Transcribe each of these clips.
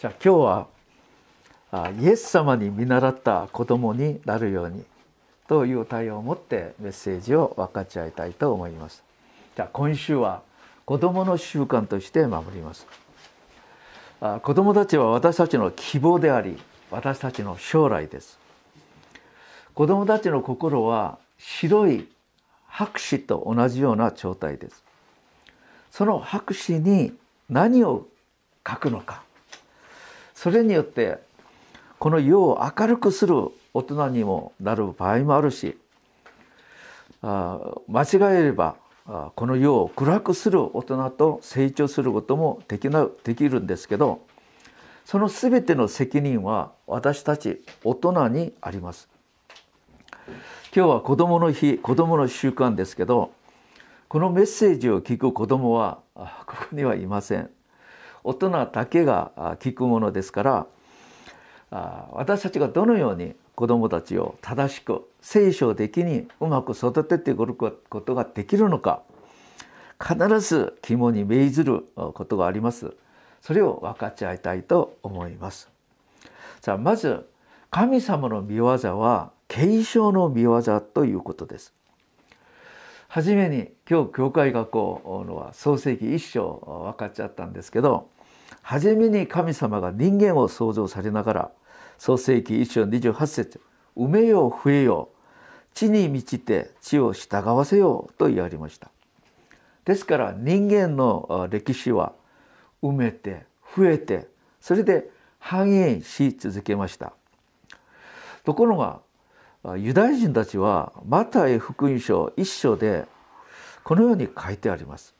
じゃあ今日はあイエス様に見習った子供になるようにという対応を持ってメッセージを分かち合いたいと思います。じゃあ今週は子供の習慣として守ります。あ子供たちは私たちの希望であり私たちの将来です。子供たちの心は白い白紙と同じような状態です。その白紙に何を書くのか。それによってこの世を明るくする大人にもなる場合もあるしあ間違えればあこの世を暗くする大人と成長することもできなできるんですけどその全ての責任は私たち大人にあります。今日は子どもの日子どもの習慣ですけどこのメッセージを聞く子どもはここにはいません。大人だけが聞くものですから私たちがどのように子どもたちを正しく聖書的にうまく育ててくることができるのか必ず肝に銘ずることがあります。それを分かち合いたいと思います。さあまず神様の御業は継承の御業ということです。はじめに今日教会学校のは創世記一章分かっちゃったんですけど初めに神様が人間を創造されながら創世記一章28節埋めよう増えよう地に満ちて地を従わせよう」と言われました。ですから人間の歴史は埋めて増えてそれで繁栄し続けました。ところがユダヤ人たちはマタイ福音書一章でこのように書いてあります。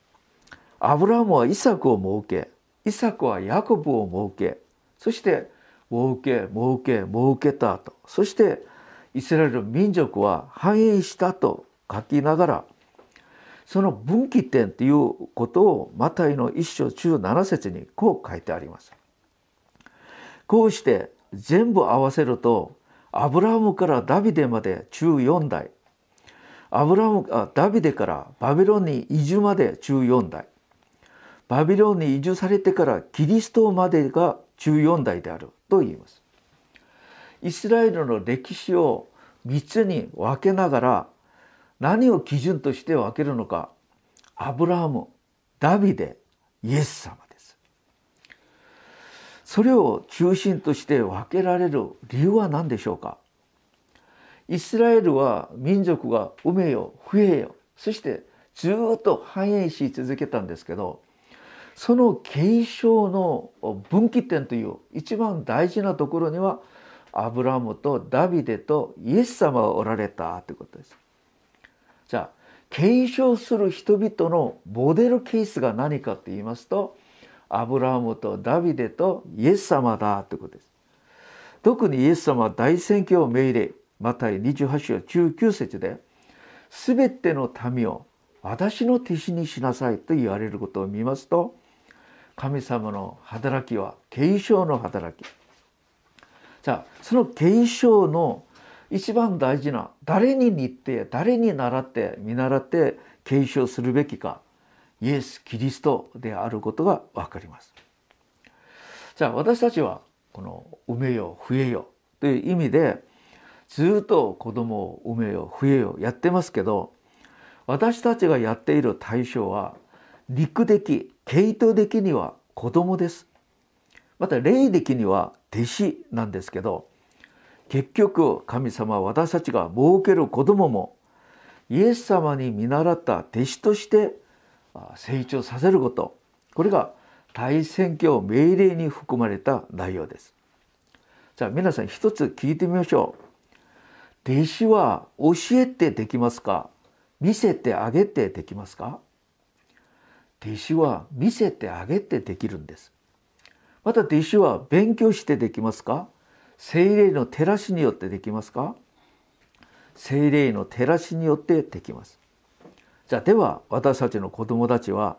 アブラハムはイサクを設けイサクはヤコブを設けそして設け設け設けたとそしてイスラエル民族は繁栄したと書きながらその分岐点ということをマタイの一章中7節にこう書いてあります。こうして全部合わせるとアブラハムからダビデまで14代。アブラハムあダビデからバビロンに移住まで14代。バビロンに移住されてからキリストまでが14代であると言います。イスラエルの歴史を3つに分けながら何を基準として分けるのか。アブラハムダビデイエス様。それを中心として分けられる理由は何でしょうか？イスラエルは民族が埋めよ増えよそしてずっと繁栄し続けたんですけどその継承の分岐点という一番大事なところにはアブラムとダビデとイエス様がおられたということです。じゃあ継承する人々のモデルケースが何かと言いますとアブラハムとダビデとイエス様だということです。特にイエス様は大宣教命令マタイ28章19節で「すべての民を私の弟子にしなさい」と言われることを見ますと神様の働きは継承の働き。じゃあその継承の一番大事な誰に似て誰に習って見習って継承するべきかイエス・キリストであることが分かります。じゃあ私たちはこの「埋めよ増えよ」という意味でずっと子供を埋めよ増えよやってますけど私たちがやっている対象は陸的系統的には子供です。また霊的には弟子なんですけど結局神様は私たちが設ける子供もイエス様に見習った弟子として成長させること。これが大宣教命令に含まれた内容です。じゃあ皆さん一つ聞いてみましょう。弟子は教えてできますか？見せてあげてできますか？弟子は見せてあげてできるんです。また弟子は勉強してできますか？精霊の照らしによってできますか？精霊の照らしによってできます。じゃあでは私たちの子供たちは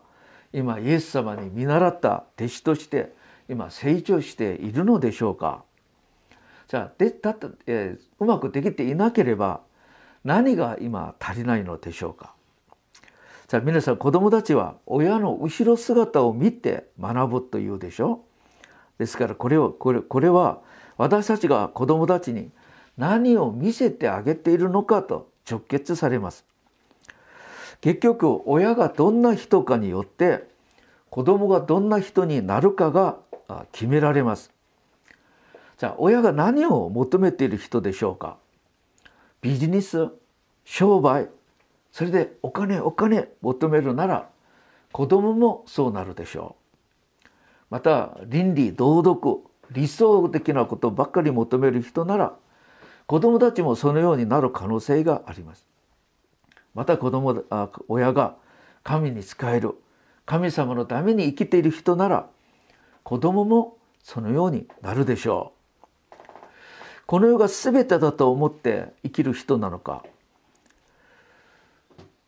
今イエス様に見習った弟子として今成長しているのでしょうか？じゃあでだった、えー、うまくできていなければ何が今足りないのでしょうか？じゃあ皆さん子供たちは親の後ろ姿を見て学ぶというでしょですからこれをこれこれは私たちが子供たちに何を見せてあげているのかと直結されます。結局親がどんな人かによって子供がどんな人になるかが決められます。じゃあ親が何を求めている人でしょうか？ビジネス商売それでお金お金求めるなら子供もそうなるでしょう。また倫理道徳理想的なことばっかり求める人なら子供たちもそのようになる可能性があります。また子供あ親が神に仕える神様のために生きている人なら子供もそのようになるでしょう。この世が全てだと思って生きる人なのか。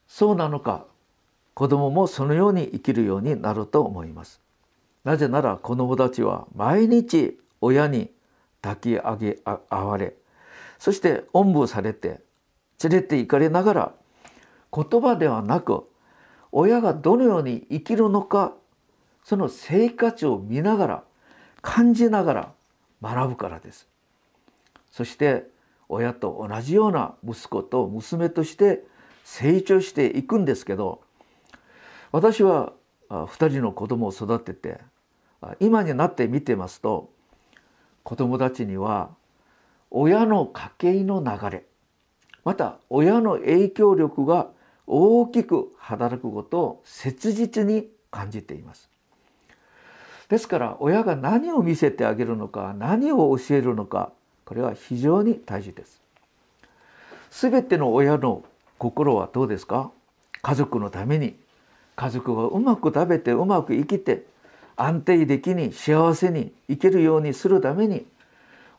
そうなのか。子供もそのように生きるようになると思います。なぜなら子供たちは毎日親に抱き上げあわれそしておんぶされて連れて行かれながら言葉ではなく親がどのように生きるのかその生活を見ながら感じながら学ぶからです。そして親と同じような息子と娘として成長していくんですけど私は2人の子供を育てて今になって見てますと子供たちには親の家計の流れまた親の影響力が大きく働くことを切実に感じています。ですから親が何を見せてあげるのか何を教えるのかこれは非常に大事です。全ての親の心はどうですか？家族のために家族がうまく食べてうまく生きて安定的に幸せに生きるようにするために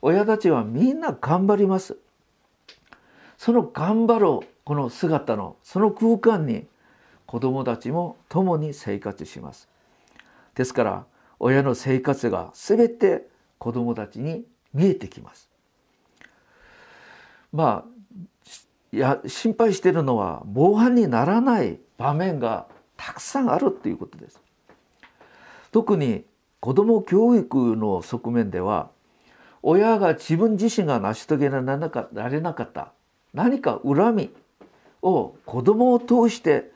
親たちはみんな頑張ります。その頑張ろうこの姿のその空間に子供たちも共に生活しますですから親の生活が全て子供たちに見えてきますまあや心配しているのは防犯にならない場面がたくさんあるっていうことです。特に子ども教育の側面では親が自分自身が成し遂げられなかった何か恨みを子どもを通して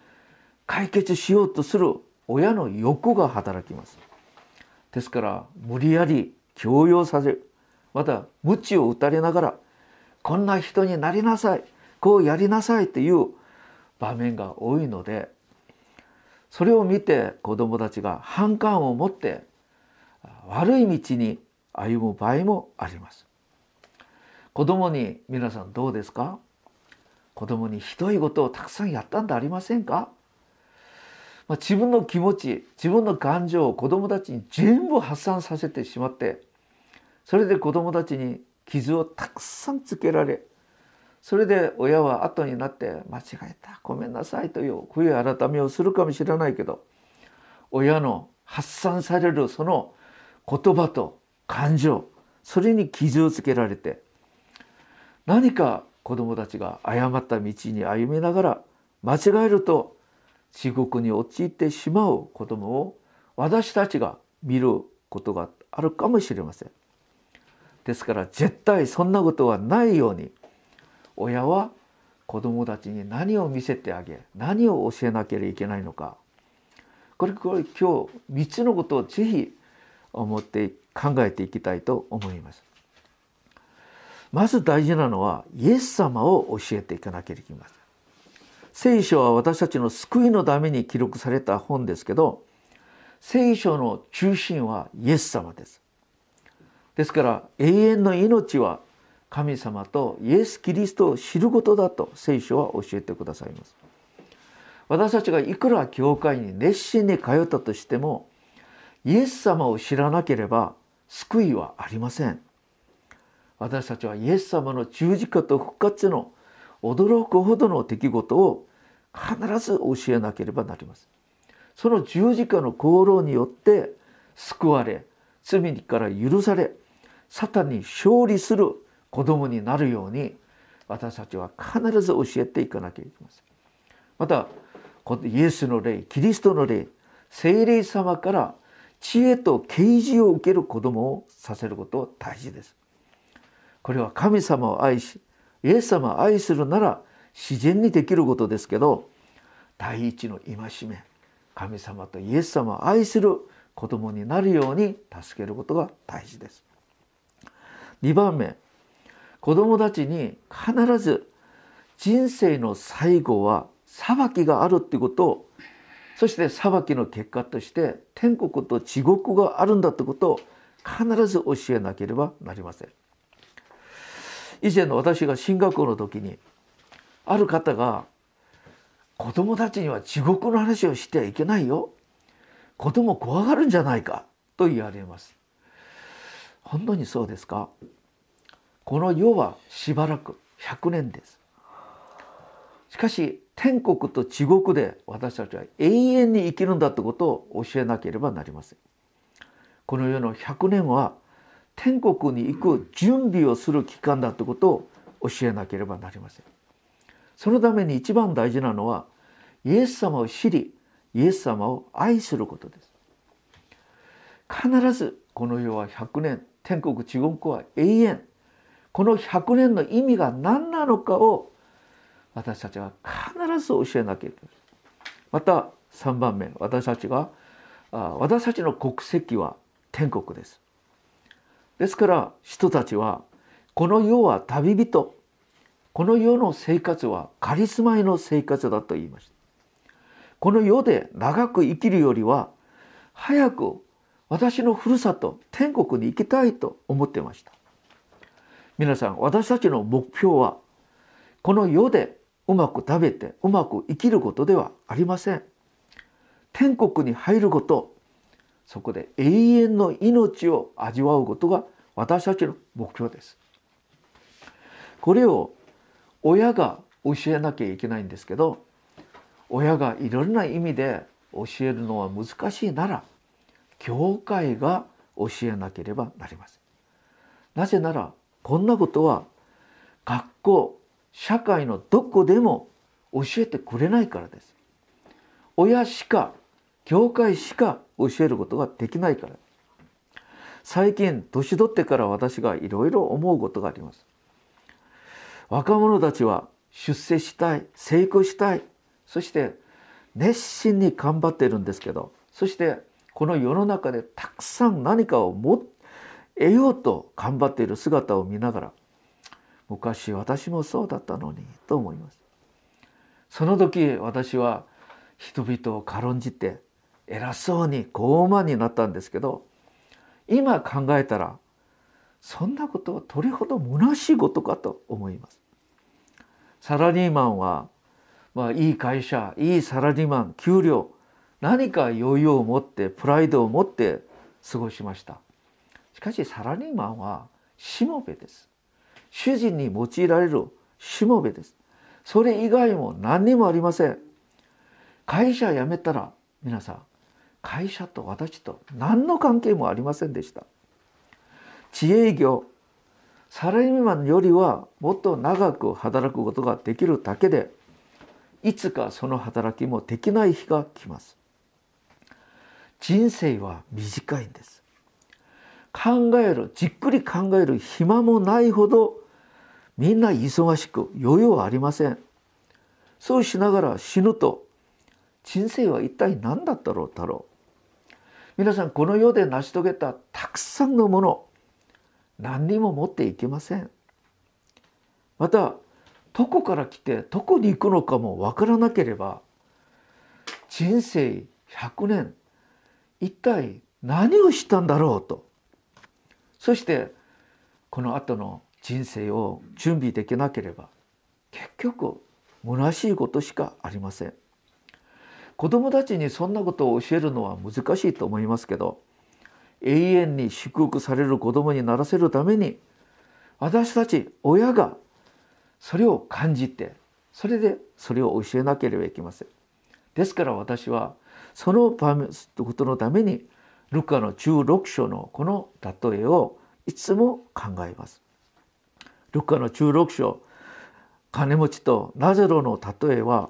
解決しようとする親の欲が働きます。ですから無理やり強要させるまた鞭を打たれながらこんな人になりなさいこうやりなさいという場面が多いのでそれを見て子どもたちが反感を持って悪い道に歩む場合もあります。子供に皆さんどうですか？子供にひどいことをたくさんやったんでありませんか、まあ、自分の気持ち自分の感情を子供たちに全部発散させてしまってそれで子供たちに傷をたくさんつけられそれで親は後になって間違えたごめんなさいという悔い改めをするかもしれないけど親の発散されるその言葉と感情それに傷をつけられて何か子供たちが誤った道に歩みながら間違えると地獄に陥ってしまう子供を私たちが見ることがあるかもしれません。ですから絶対そんなことはないように親は子供たちに何を見せてあげ何を教えなければいけないのかこれこれ今日3つのことをぜひ思って考えていきたいと思います。まず大事なのはイエス様を教えていかなければいけません。聖書は私たちの救いのために記録された本ですけど聖書の中心はイエス様です。ですから永遠の命は神様とイエス・キリストを知ることだと聖書は教えてくださいます。私たちがいくら教会に熱心に通ったとしてもイエス様を知らなければ救いはありません。私たちはイエス様の十字架と復活の驚くほどの出来事を必ず教えなければなりません。その十字架の功労によって救われ罪から許されサタンに勝利する子供になるように私たちは必ず教えていかなきゃいけません。またイエスの霊キリストの霊聖霊様から知恵と啓示を受ける子供をさせることは大事です。これは神様を愛しイエス様を愛するなら自然にできることですけど第一の戒め神様とイエス様を愛する子供になるように助けることが大事です。2番目子供たちに必ず人生の最後は裁きがあるっていうことをそして裁きの結果として天国と地獄があるんだってことを必ず教えなければなりません。以前の私が進学校の時にある方が子供たちには地獄の話をしてはいけないよ。子供怖がるんじゃないか。と言われます。本当にそうですか？この世はしばらく100年です。しかし天国と地獄で私たちは永遠に生きるんだってことを教えなければなりません。この世の100年は天国に行く準備をする期間だってことを教えなければなりません。そのために一番大事なのはイエス様を知りイエス様を愛することです。必ずこの世は100年天国地獄は永遠。この100年の意味が何なのかを私たちは必ず教えなきゃいけないまた3番目私たちが私たちの国籍は天国です。ですから人たちはこの世は旅人。この世の生活はカリスマイの生活だと言いました。この世で長く生きるよりは早く私のふるさと天国に行きたいと思ってました。皆さん私たちの目標はこの世でうまく食べてうまく生きることではありません。天国に入ることそこで永遠の命を味わうことが私たちの目標です。これを親が教えなきゃいけないんですけど親がいろんな意味で教えるのは難しいなら教会が教えなければなりません。なぜならこんなことは学校社会のどこでも教えてくれないからです。親しか教会しか教えることができないから。最近年取ってから私がいろいろ思うことがあります。若者たちは出世したい成功したいそして熱心に頑張ってるんですけどそしてこの世の中でたくさん何かをも得ようと頑張っている姿を見ながら昔私もそうだったのにと思います。その時私は人々を軽んじて偉そうに傲慢になったんですけど今考えたらそんなことはどれほど虚しいことかと思います。サラリーマンは、まあ、いい会社いいサラリーマン給料何か余裕を持ってプライドを持って過ごしました。しかしサラリーマンはしもべです。主人に用いられるしもべです。それ以外も何にもありません。会社辞めたら皆さん会社と私と何の関係もありませんでした。自営業サラリーマンよりはもっと長く働くことができるだけでいつかその働きもできない日が来ます。人生は短いんです。考えるじっくり考える暇もないほどみんな忙しく余裕はありません。そうしながら死ぬと人生は一体何だったろうだろう。皆さんこの世で成し遂げたたくさんのもの何にも持っていけませんまたどこから来てどこに行くのかも分からなければ人生100年一体何をしたんだろうとそしてこの後の人生を準備できなければ結局虚しいことしかありません。子供たちにそんなことを教えるのは難しいと思いますけど永遠に祝福される子供にならせるために私たち親がそれを感じてそれでそれを教えなければいけません。ですから私はそのことのためにルカの16章のこの例えをいつも考えます。ルカの16章金持ちとナゼロの例えは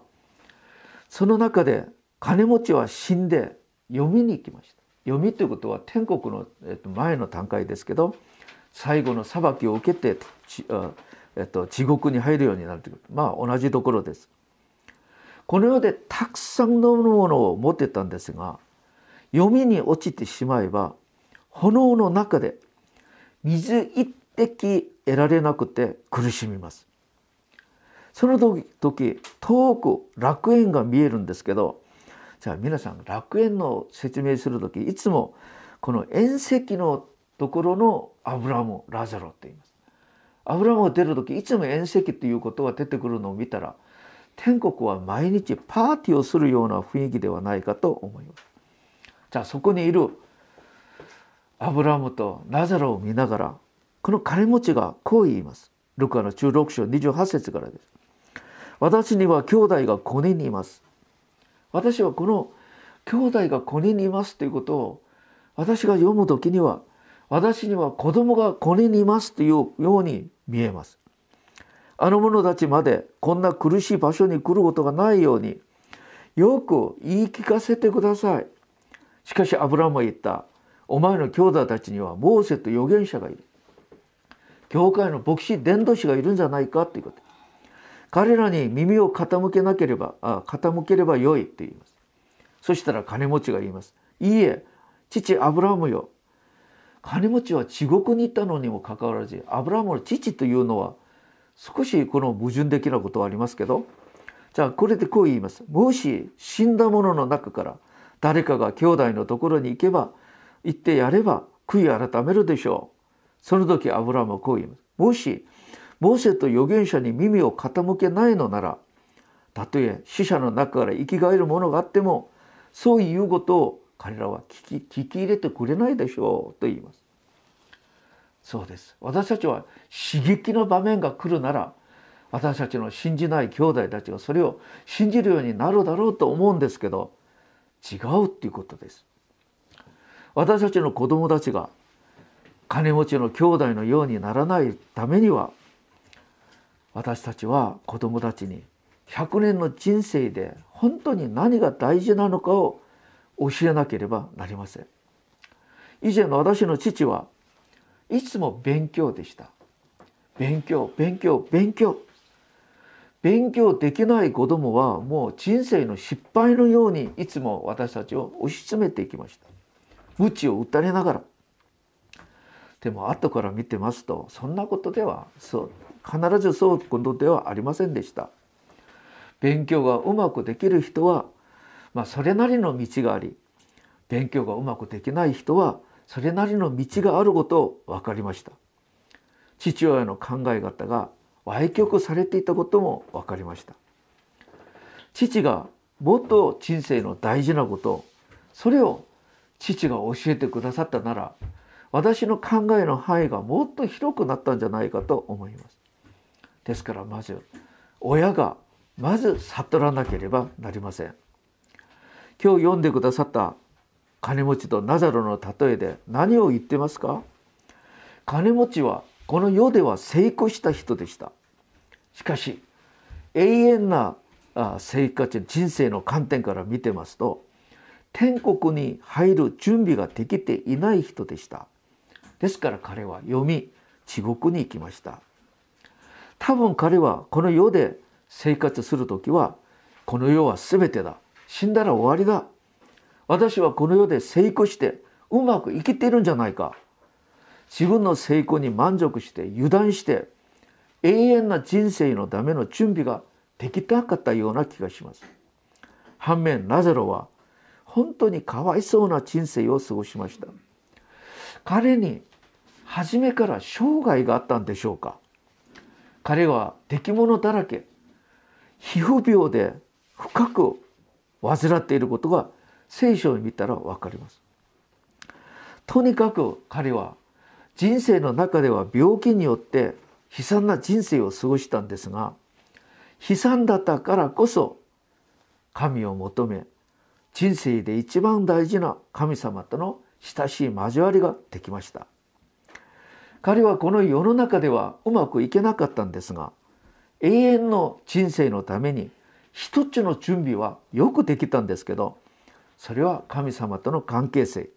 その中で金持ちは死んで読みに行きました読みということは天国の、えっと、前の段階ですけど最後の裁きを受けてち、えっと、地獄に入るようになるというまあ同じところです。この世でたくさんのものを持ってたんですが読みに落ちてしまえば炎の中で水一滴得られなくて苦しみます。その時遠く楽園が見えるんですけどじゃあ皆さん楽園の説明する時いつもこの縁石のところのアブラムラザロって言います。アブラムが出る時いつも縁石っていうことが出てくるのを見たら天国は毎日パーティーをするような雰囲気ではないかと思います。じゃあそこにいるアブラムとラザロを見ながらこの金持ちがこう言います。ルカの16章28節からです。私には兄弟が5人います。私はこの兄弟が5人いますということを私が読む時には私には子供が5人いますというように見えます。あの者たちまでこんな苦しい場所に来ることがないようによく言い聞かせてください。しかしアブラムは言った。お前の兄弟たちにはモーセと預言者がいる。教会の牧師伝道師がいるんじゃないかということ。彼らに耳を傾けなければ、あ傾ければよいと言います。そしたら金持ちが言います。いいえ、父アブラムよ。金持ちは地獄に行ったのにもかかわらず、アブラムの父というのは少しこの矛盾的なことはありますけどじゃあこれでこう言いますもし死んだ者の中から誰かが兄弟のところに行けば行ってやれば悔い改めるでしょうその時アブラムはこう言いますもしモーセと預言者に耳を傾けないのならたとえ死者の中から生き返るものがあってもそういうことを彼らは聞き聞き入れてくれないでしょうと言います。そうです。私たちは刺激の場面が来るなら私たちの信じない兄弟たちがそれを信じるようになるだろうと思うんですけど違うっていうことです。私たちの子供たちが金持ちの兄弟のようにならないためには私たちは子供たちに100年の人生で本当に何が大事なのかを教えなければなりません。以前の私の父はいつも勉強でした。勉強勉強勉強。勉強できない子供はもう人生の失敗のようにいつも私たちを押し詰めていきました。鞭を打たれながら。でも後から見てますとそんなことではそう必ずそういうことではありませんでした。勉強がうまくできる人は、まあ、それなりの道があり勉強がうまくできない人はそれなりの道があることを分かりました。父親の考え方が歪曲されていたことも分かりました。父がもっと人生の大事なことそれを父が教えてくださったなら私の考えの範囲がもっと広くなったんじゃないかと思います。ですからまず親がまず悟らなければなりません。今日読んでくださった金持ちとナザロの例えで何を言ってますか？金持ちはこの世では成功した人でした。しかし永遠な生活人生の観点から見てますと天国に入る準備ができていない人でした。ですから彼は読み地獄に行きました。多分彼はこの世で生活する時はこの世は全てだ。死んだら終わりだ。私はこの世で成功してうまく生きているんじゃないか。自分の成功に満足して油断して永遠な人生のための準備ができなかったような気がします。反面ラザロは本当にかわいそうな人生を過ごしました。彼に初めから生涯があったんでしょうか。彼は出来物だらけ皮膚病で深く患っていることが聖書を見たら分かります。とにかく彼は人生の中では病気によって悲惨な人生を過ごしたんですが悲惨だったからこそ神を求め人生で一番大事な神様との親しい交わりができました彼はこの世の中ではうまくいけなかったんですが永遠の人生のために一つの準備はよくできたんですけどそれは神様との関係性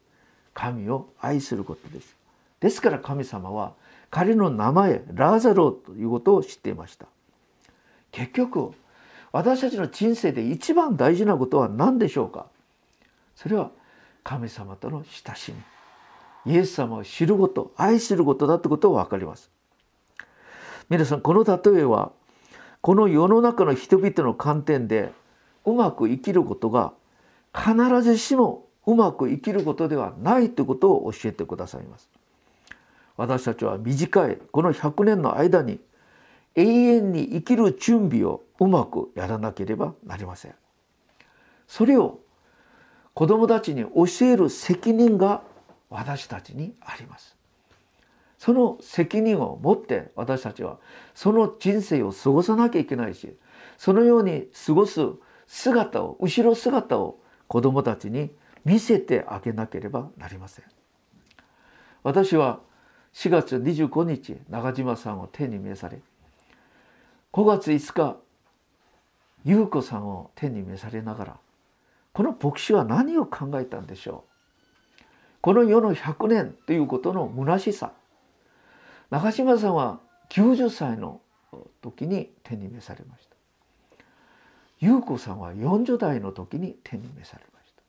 神を愛することです。ですから神様は彼の名前ラーザロということを知っていました。結局私たちの人生で一番大事なことは何でしょうか？それは神様との親しみ。イエス様を知ること愛することだということを分かります。皆さんこの例えはこの世の中の人々の観点でうまく生きることが必ずしもうまく生きることではないということを教えてくださいます。私たちは短いこの100年の間に永遠に生きる準備をうまくやらなければなりません。それを子供たちに教える責任が私たちにあります。その責任を持って私たちはその人生を過ごさなきゃいけないしそのように過ごす姿を後ろ姿を子供たちに見せてあげなければなりません。私は4月25日中島さんを手に召され5月5日優子さんを手に召されながらこの牧師は何を考えたんでしょう？この世の100年ということの虚しさ。中島さんは90歳の時に手に召されました。優子さんは40代の時に手に召されました。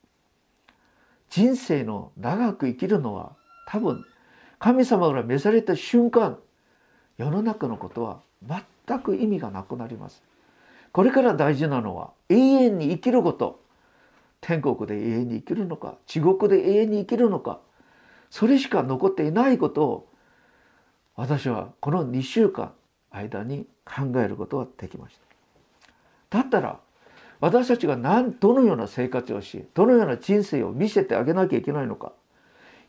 人生の長く生きるのは多分神様から召された瞬間世の中のことは全く意味がなくなります。これから大事なのは永遠に生きること。天国で永遠に生きるのか地獄で永遠に生きるのかそれしか残っていないことを私はこの2週間間に考えることができました。だったら私たちが何どのような生活をしどのような人生を見せてあげなきゃいけないのか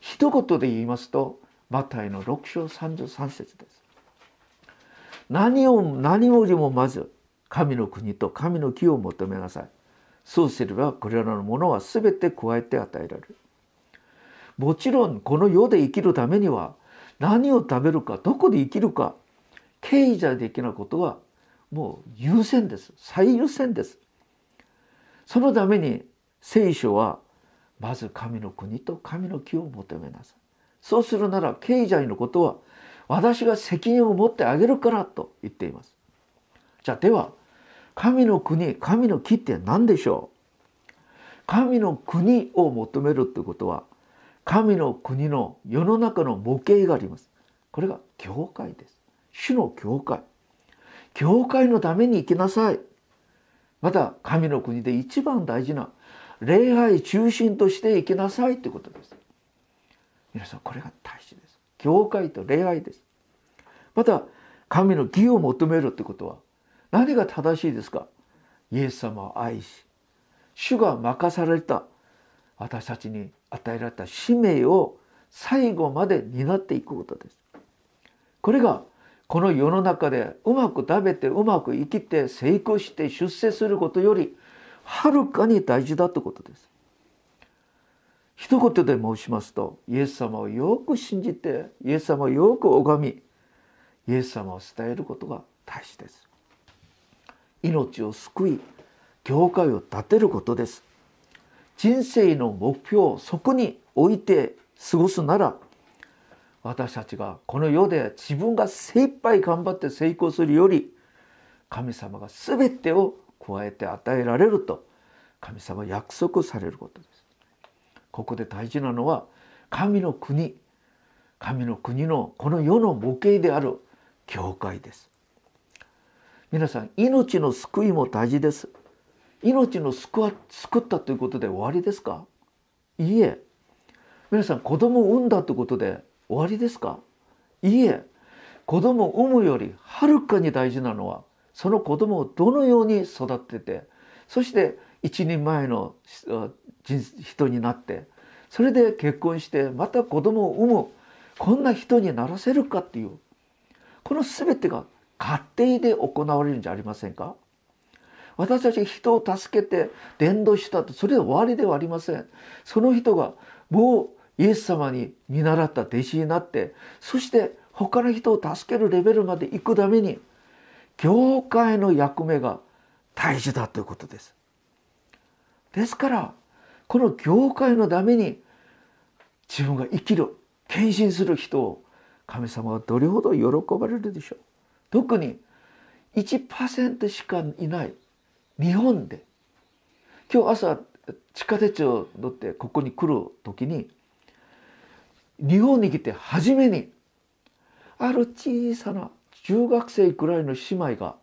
一言で言いますとマタイの6章33節です。何を何よりもまず神の国と神の木を求めなさい。そうすればこれらのものは全て加えて与えられる。もちろんこの世で生きるためには何を食べるかどこで生きるか経済的なことはもう優先です。最優先です。そのために聖書はまず神の国と神の木を求めなさい。そうするなら経済のことは私が責任を持ってあげるからと言っています。じゃあでは神の国神の木って何でしょう？神の国を求めるってことは神の国の世の中の模型があります。これが教会です。主の教会。教会のために生きなさい。また神の国で一番大事な礼拝中心として生きなさいってことです。皆さんこれが大事です。教会と礼拝です。また神の義を求めるってことは何が正しいですか？イエス様を愛し主が任された私たちに与えられた使命を最後まで担っていくことです。これがこの世の中でうまく食べてうまく生きて成功して出世することよりはるかに大事だということです。一言で申しますとイエス様をよく信じてイエス様をよく拝みイエス様を伝えることが大事です。命を救い教会を建てることです人生の目標をそこに置いて過ごすなら私たちがこの世で自分が精一杯頑張って成功するより神様が全てを加えて与えられると神様は約束されることです。ここで大事なのは神の国神の国のこの世の模型である教会です。皆さん命の救いも大事です。命の救わ救ったということで終わりですか？いいえ。皆さん子供を産んだということで終わりですか？いいえ。子供を産むよりはるかに大事なのはその子供をどのように育ててそして一人前の人になってそれで結婚してまた子供を産む。こんな人にならせるかっていう。この全てが家庭で行われるんじゃありませんか？私たちが人を助けて伝道したとそれで終わりではありません。その人がもうイエス様に見習った弟子になってそして他の人を助けるレベルまで行くために教会の役目が大事だということです。ですからこの教会のために自分が生きる献身する人を神様はどれほど喜ばれるでしょう。特に1%しかいない。日本で。今日朝地下鉄を乗ってここに来る時に日本に来て初めにある小さな中学生くらいの姉妹が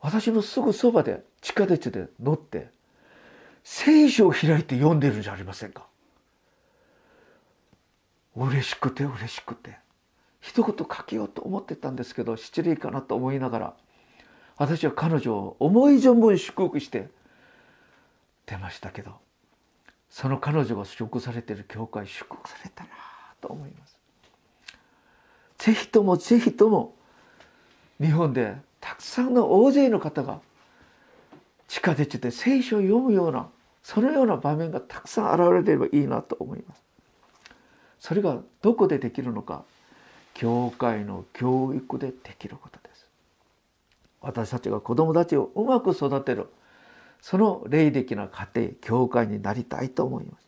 私のすぐそばで地下鉄で乗って聖書を開いて読んでるんじゃありませんか。嬉しくて嬉しくて。一言書けようと思ってたんですけど失礼かなと思いながら私は彼女を思い存分祝福して出ましたけどその彼女が祝福されてる教会祝福されたなと思います。ぜひともぜひとも日本でたくさんの大勢の方が地下鉄で聖書を読むようなそのような場面がたくさん現れればいいなと思います。それがどこでできるのか教会の教育でできることです。私たちが子供たちをうまく育てるその霊的な家庭教会になりたいと思います。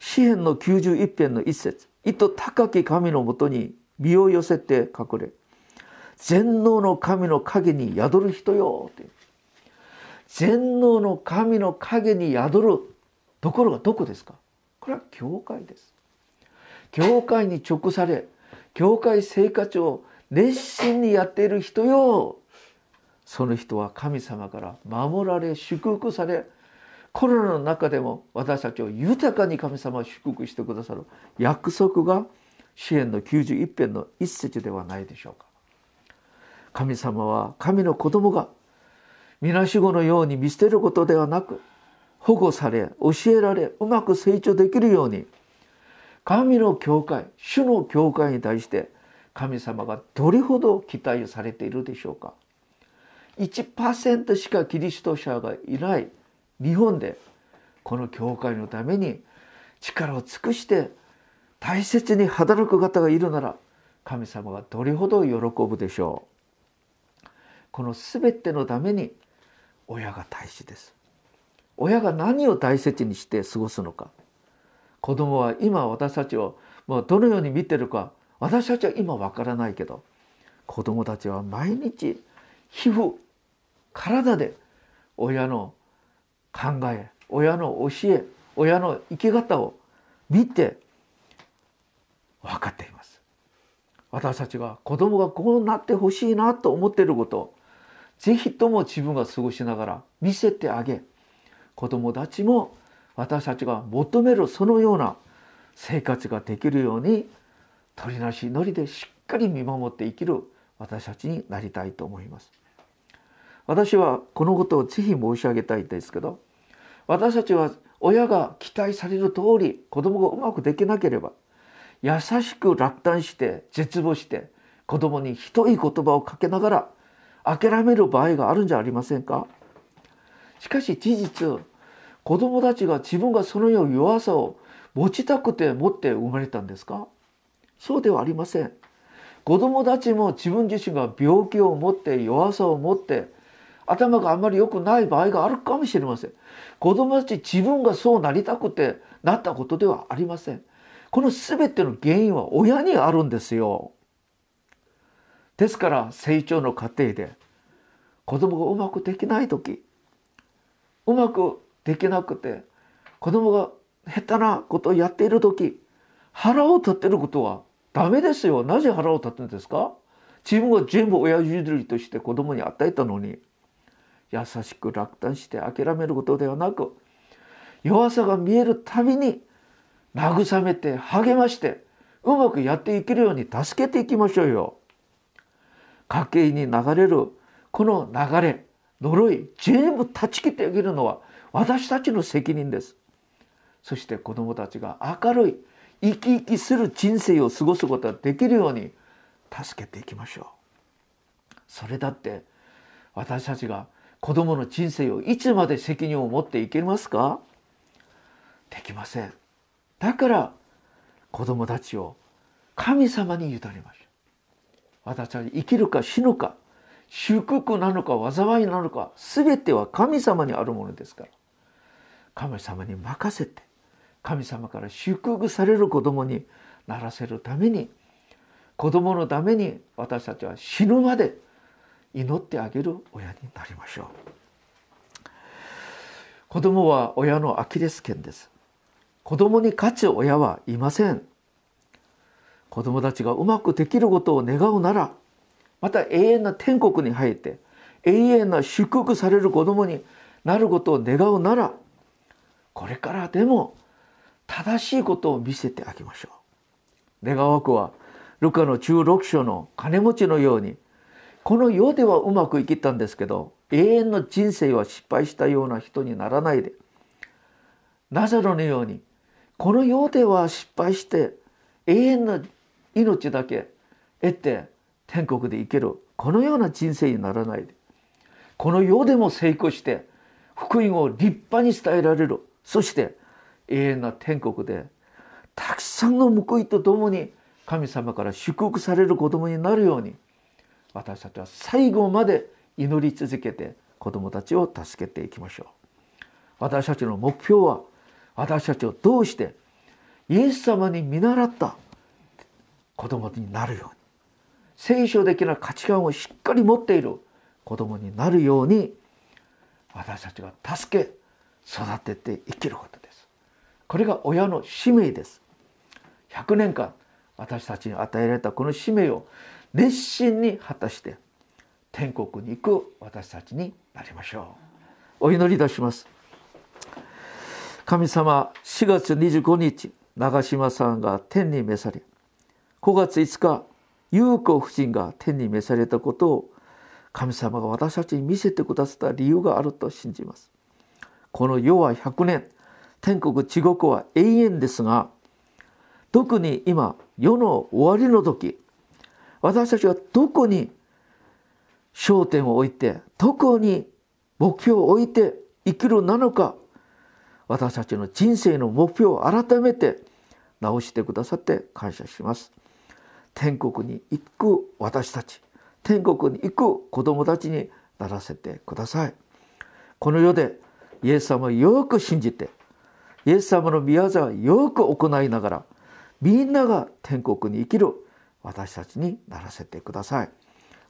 詩篇の91編の一節「意図高き神のもとに身を寄せて隠れ全能の神の影に宿る人よ」って全能の神の影に宿るところがどこですか？これは教会です。教会に直され教会生活を熱心にやっている人よその人は神様から守られ祝福されコロナの中でも私たちを豊かに神様を祝福してくださる約束が支援の91編の一節ではないでしょうか。神様は神の子供がみなしごのように見捨てることではなく保護され教えられうまく成長できるように神の教会主の教会に対して神様がどれほど期待されているでしょうか。1%しかキリスト者がいない日本でこの教会のために力を尽くして大切に働く方がいるなら神様がどれほど喜ぶでしょう。この全てのために親が大事です。親が何を大切にして過ごすのか。子供は今私たちをもうどのように見てるか私たちは今わからないけど子供たちは毎日皮膚体で親の考え親の教え親の生き方を見て分かっています。私たちが子供がこうなってほしいなと思っていることをぜひとも自分が過ごしながら見せてあげ子供たちも私たちが求めるそのような生活ができるように鳥なしのりでしっかり見守って生きる私たちになりたいと思います。私はこのことをぜひ申し上げたいんですけど私たちは親が期待される通り子供がうまくできなければ優しく落胆して絶望して子供にひどい言葉をかけながら諦める場合があるんじゃありませんか？しかし事実子供たちが自分がそのような弱さを持ちたくて持って生まれたんですか？そうではありません。子供たちも自分自身が病気を持って弱さを持って頭があまり良くない場合があるかもしれません。子供たち自分がそうなりたくてなったことではありません。この全ての原因は親にあるんですよ。ですから成長の過程で子供がうまくできない時うまくできなくて子供が下手なことをやっている時腹を立てることはダメですよなぜ腹を立てるんですか？自分は全部親譲りとして子供に与えたのに優しく落胆して諦めることではなく弱さが見えるたびに慰めて励ましてうまくやっていけるように助けていきましょうよ。家計に流れるこの流れ呪い全部断ち切ってあげるのは私たちの責任です。そして子どもたちが明るい生き生きする人生を過ごすことができるように助けていきましょう。それだって私たちが子供の人生をいつまで責任を持っていけますか？できません。だから子供たちを神様に委ねましょう。私たち生きるか死ぬか祝福なのか災いなのか全ては神様にあるものですから神様に任せて神様から祝福される子供にならせるために子供のために私たちは死ぬまで祈ってあげる親になりましょう。子供は親のアキレス腱です。子供に勝つ親はいません。子供たちがうまくできることを願うならまた永遠な天国に入って永遠な祝福される子供になることを願うならこれからでも正しいことを見せてあげましょう。願わくはルカの16章の金持ちのようにこの世ではうまくいきたんですけど永遠の人生は失敗したような人にならないでナザロのようにこの世では失敗して永遠な命だけ得て天国で生きるこのような人生にならないでこの世でも成功して福音を立派に伝えられるそして永遠な天国でたくさんの報いとともに神様から祝福される子供になるように私たちは最後まで祈り続けて子供たちを助けていきましょう。私たちの目標は私たちを通してイエス様に見習った子供になるように聖書的な価値観をしっかり持っている子供になるように私たちが助け育てて生きることです。これが親の使命です。100年間私たちに与えられたこの使命を熱心に果たして天国に行く私たちになりましょう。お祈りいたします。神様4月25日長島さんが天に召され5月5日優子夫人が天に召されたことを神様が私たちに見せてくださった理由があると信じます。この世は100年。天国地獄は永遠ですが特に今世の終わりの時私たちはどこに焦点を置いてどこに目標を置いて生きるなのか私たちの人生の目標を改めて直してくださって感謝します。天国に行く私たち天国に行く子供たちにならせてください。この世でイエス様をよく信じてイエス様の御業をよく行いながらみんなが天国に生きる私たちにならせてください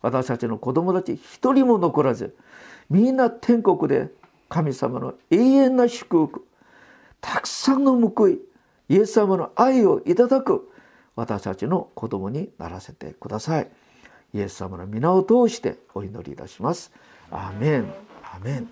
私たちの子供たち一人も残らずみんな天国で神様の永遠な祝福たくさんの報いイエス様の愛をいただく私たちの子供にならせてくださいイエス様の皆を通してお祈りいたしますアメンアメン